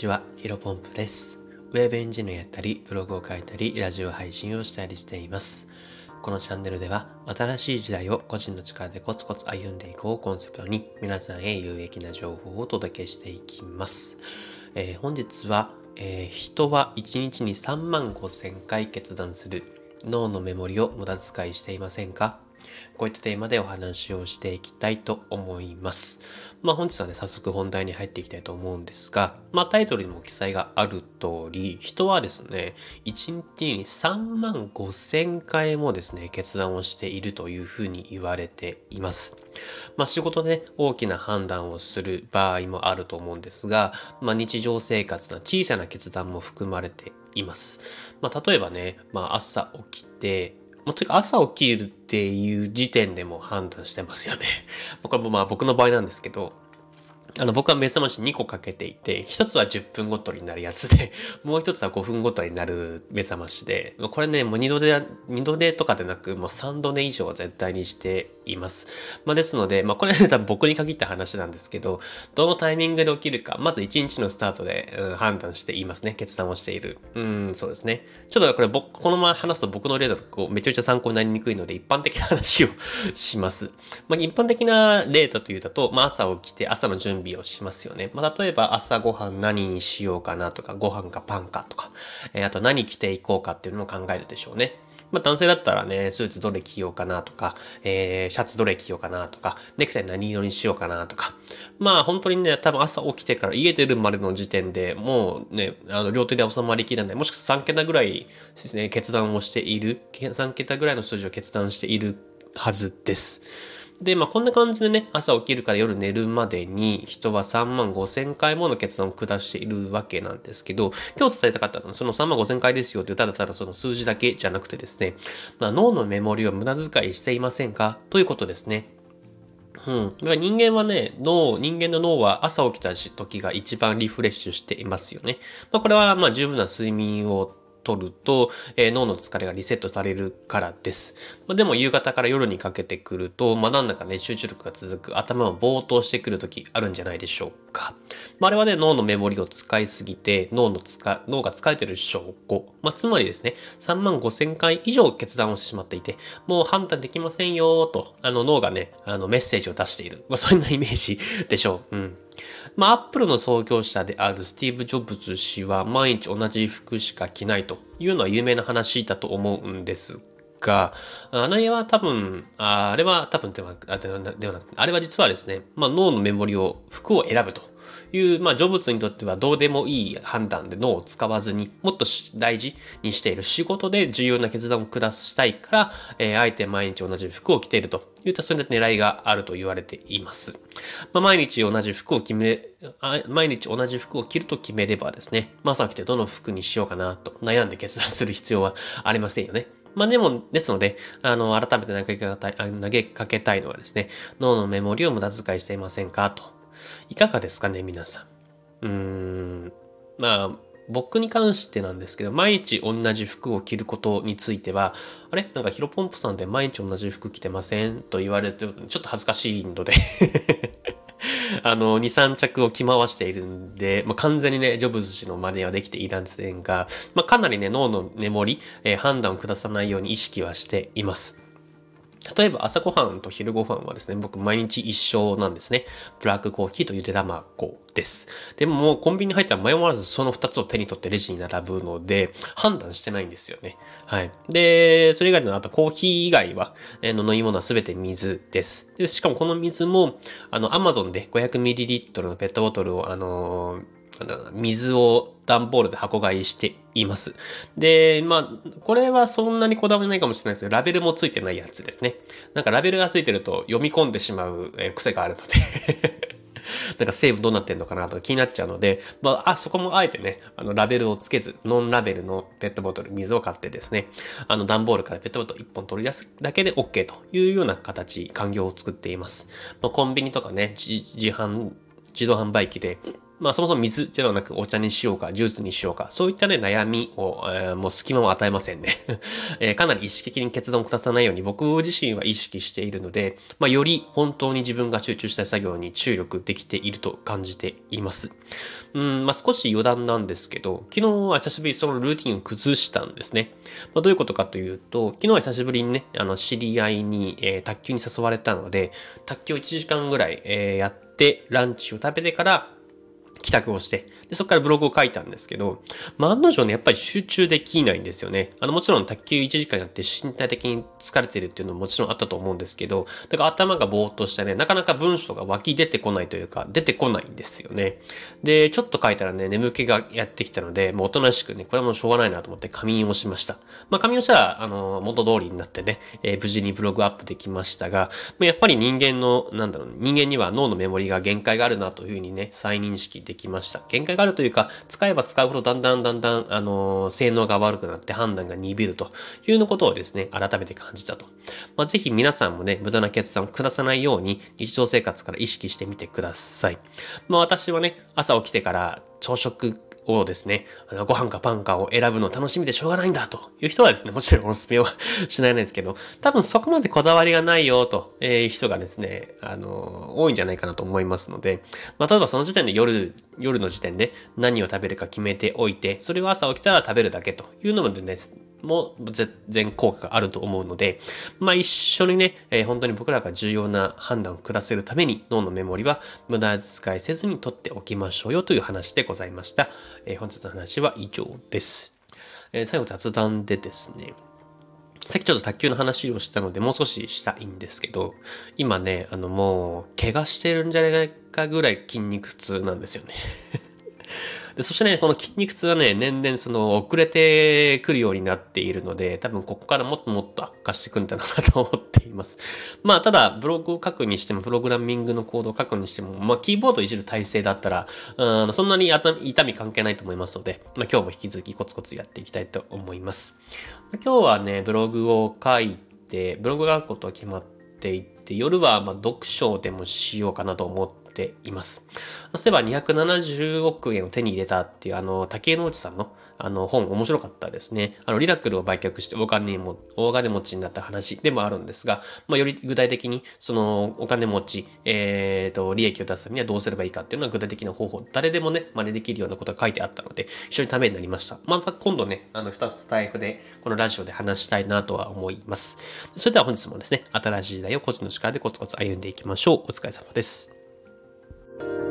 ちは、ヒロポンプです。ウェブエンジニアやったり、ブログを書いたり、ラジオ配信をしたりしています。このチャンネルでは、新しい時代を個人の力でコツコツ歩んでいこうコンセプトに、皆さんへ有益な情報をお届けしていきます。えー本日は、えー人は1日に3万5千回決断する脳のメモリを無駄遣いしていませんか？こういったテーマでお話をしていきたいと思います。まあ本日はね、早速本題に入っていきたいと思うんですが、まあタイトルにも記載がある通り、人はですね、1日に3万5千回もですね、決断をしているというふうに言われています。まあ仕事で、大きな判断をする場合もあると思うんですが、まあ日常生活の小さな決断も含まれています。まあ例えばね、まあ朝起きて、もうというか朝起きるっていう時点でも判断してますよね。これもまあ僕の場合なんですけど、あの僕は目覚まし2個かけていて、1つは10分ごとになるやつで、もう1つは5分ごとになる目覚ましで、これね、もう2度で、二度寝とかでなく、もう3度寝以上は絶対にしています。まあですので、まあこれね、多分僕に限った話なんですけど、どのタイミングで起きるか、まず1日のスタートで、うん判断していますね。決断をしている。うん、そうですね。ちょっとこれ僕、このまま話すと僕の例だとこうめちゃめちゃ参考になりにくいので、一般的な話を します。まあ一般的な例だというと、まあ朝起きて朝の準備をしますよね。まあ例えば朝ごはん何にしようかなとか、ご飯かパンかとか、えーあと何着ていこうかっていうのを考えるでしょうね。まあ男性だったらね、スーツどれ着ようかなとか、えーシャツどれ着ようかなとか、ネクタイ何色にしようかなとか。まあ本当にね、多分朝起きてから家出るまでの時点でもうね、あの両手で収まりきらない、もしくは3桁ぐらいですね、決断をしている、3桁ぐらいの数字を決断しているはずです。で、まあこんな感じでね、朝起きるから夜寝るまでに人は3万5千回もの決断を下しているわけなんですけど、今日伝えたかったのはその3万5千回ですよってただただその数字だけじゃなくてですね、まあ脳のメモリを無駄遣いしていませんか？ということですね。うん。だから人間はね、脳、人間の脳は朝起きた時が一番リフレッシュしていますよね。まあこれはまあ十分な睡眠を取ると、えー脳の疲れがリセットされるからです。まあ、でも夕方から夜にかけてくると、まあなんだかね、集中力が続く、頭をぼーっとしてくる時あるんじゃないでしょうか。まああれはね、脳のメモリを使いすぎて、脳の使、脳が疲れてる証拠。まあつまりですね、3万5千回以上決断をしてしまっていて、もう判断できませんよと、あの脳がね、あのメッセージを出している。まあそんなイメージでしょう。うん。まあ、アップルの創業者であるスティーブ・ジョブズ氏は毎日同じ服しか着ないというのは有名な話だと思うんですが、あれは多分、あれは多分ではなではなくあれは実はですね、まあ、脳のメモリを、服を選ぶと。いう、まあ、ジョブズにとってはどうでもいい判断で脳を使わずに、もっと大事にしている仕事で重要な決断を下したいから、えーあえて毎日同じ服を着ているといったそういった狙いがあると言われています。まあ、毎日同じ服を決め、毎日同じ服を着ると決めればですね、まあ朝起きてどの服にしようかなと悩んで決断する必要はありませんよね。まあでも、ですので、あの、改めて投げかけたい、投げかけたいのはですね、脳のメモリを無駄遣いしていませんかと。いかがですかね、皆さん。うーん。まあ、僕に関してなんですけど、毎日同じ服を着ることについては、あれ？なんかヒロポンプさんで毎日同じ服着てません？と言われて、ちょっと恥ずかしいので あの、2、3着を着回しているんで、まあ、完全にね、ジョブズ氏の真似はできていませんが、まあ、かなりね、脳のメモリ、えー判断を下さないように意識はしています。例えば朝ごはんと昼ごはんはですね、僕毎日一緒なんですね。ブラックコーヒーとゆで卵です。でももうコンビニに入ったら迷わずその二つを手に取ってレジに並ぶので、判断してないんですよね。はい。で、それ以外のあとコーヒー以外は、えの飲み物はすべて水です。で、しかもこの水も、あの、アマゾンで 500ml のペットボトルを、あのー水を段ボールで箱買いしています。で、まあ、これはそんなにこだわりないかもしれないですけど、ラベルもついてないやつですね。なんかラベルがついてると読み込んでしまう癖があるので。なんか成分どうなってんのかなとか気になっちゃうので、まあ、あ、そこもあえてね、あの、ラベルをつけず、ノンラベルのペットボトル、水を買ってですね、あの、段ボールからペットボトル1本取り出すだけで OK というような形、環境を作っています。まあ、コンビニとかね、自販、自動販売機で、まあそもそも水ではなくお茶にしようか、ジュースにしようか、そういったね、悩みを、えー、もう隙間を与えませんね、えー、かなり意識的に決断を下さないように僕自身は意識しているので、まあより本当に自分が集中した作業に注力できていると感じています。うん、まあ少し余談なんですけど、昨日は久しぶりにそのルーティンを崩したんですね。まあどういうことかというと、昨日は久しぶりにね、あの知り合いに、えー、卓球に誘われたので、卓球を1時間ぐらい、え、やって、ランチを食べてから、帰宅をして、で、そこからブログを書いたんですけど、まあ、案の定ね、やっぱり集中できないんですよね。あの、もちろん卓球1時間やって身体的に疲れてるっていうのももちろんあったと思うんですけど、だから頭がぼーっとしてね、なかなか文章が湧き出てこないというか、出てこないんですよね。で、ちょっと書いたらね、眠気がやってきたので、もうおとなしくね、これはもうしょうがないなと思って仮眠をしました。まあ、仮眠をしたら、あの、元通りになってね、えー、無事にブログアップできましたが、まあ、やっぱり人間の、なんだろう、人間には脳のメモリが限界があるなというふうにね、再認識できました。限界がるというか、使えば使うほどだんだんだんだん、あの、性能が悪くなって判断が鈍るというのことをですね、改めて感じたと。まあ、ぜひ皆さんもね、無駄な決断を下さないように日常生活から意識してみてください。まあ、私はね、朝起きてから朝食をですね、あのご飯かパンかを選ぶの楽しみでしょうがないんだという人はですね、もちろんおすすめはしないんですけど、多分そこまでこだわりがないよという人がですね、あの、多いんじゃないかなと思いますので、まあ、例えばその時点で夜、夜の時点で何を食べるか決めておいて、それを朝起きたら食べるだけというのもですね、も全然効果があると思うので、まあ一緒にね、えー、本当に僕らが重要な判断を下せるために脳のメモリは無駄遣いせずに取っておきましょうよという話でございました。えー、本日の話は以上です。えー、最後雑談でですね、さっきちょっと卓球の話をしたので、もう少ししたいんですけど、今ね、あのもう、怪我してるんじゃないかぐらい筋肉痛なんですよねでそしてね、この筋肉痛はね、年々その遅れてくるようになっているので、多分ここからもっともっと悪化してくんだなと思っています。まあ、ただ、ブログを書くにしても、プログラミングのコードを書くにしても、まあ、キーボードいじる体制だったら、うん、そんなに痛み関係ないと思いますので、まあ、今日も引き続きコツコツやっていきたいと思います。今日はね、ブログを書いて、ブログが書くことは決まっていて、夜はま読書でもしようかなと思ってています。そういえば270億円を手に入れたっていうあの竹之内さんのあの本面白かったですね。あのリラクルを売却してお金も大金持ちになった話でもあるんですが、まあ、より具体的にそのお金持ち、えっ、ー、と利益を出すためにはどうすればいいかっていうのは具体的な方法、誰でもね、真似できるようなことが書いてあったので、非常にためになりました。また今度ね、あの2つタイフでこのラジオで話したいなとは思います。それでは本日もですね、新しい時代を個人の力でコツコツ歩んでいきましょう。お疲れ様です。thank you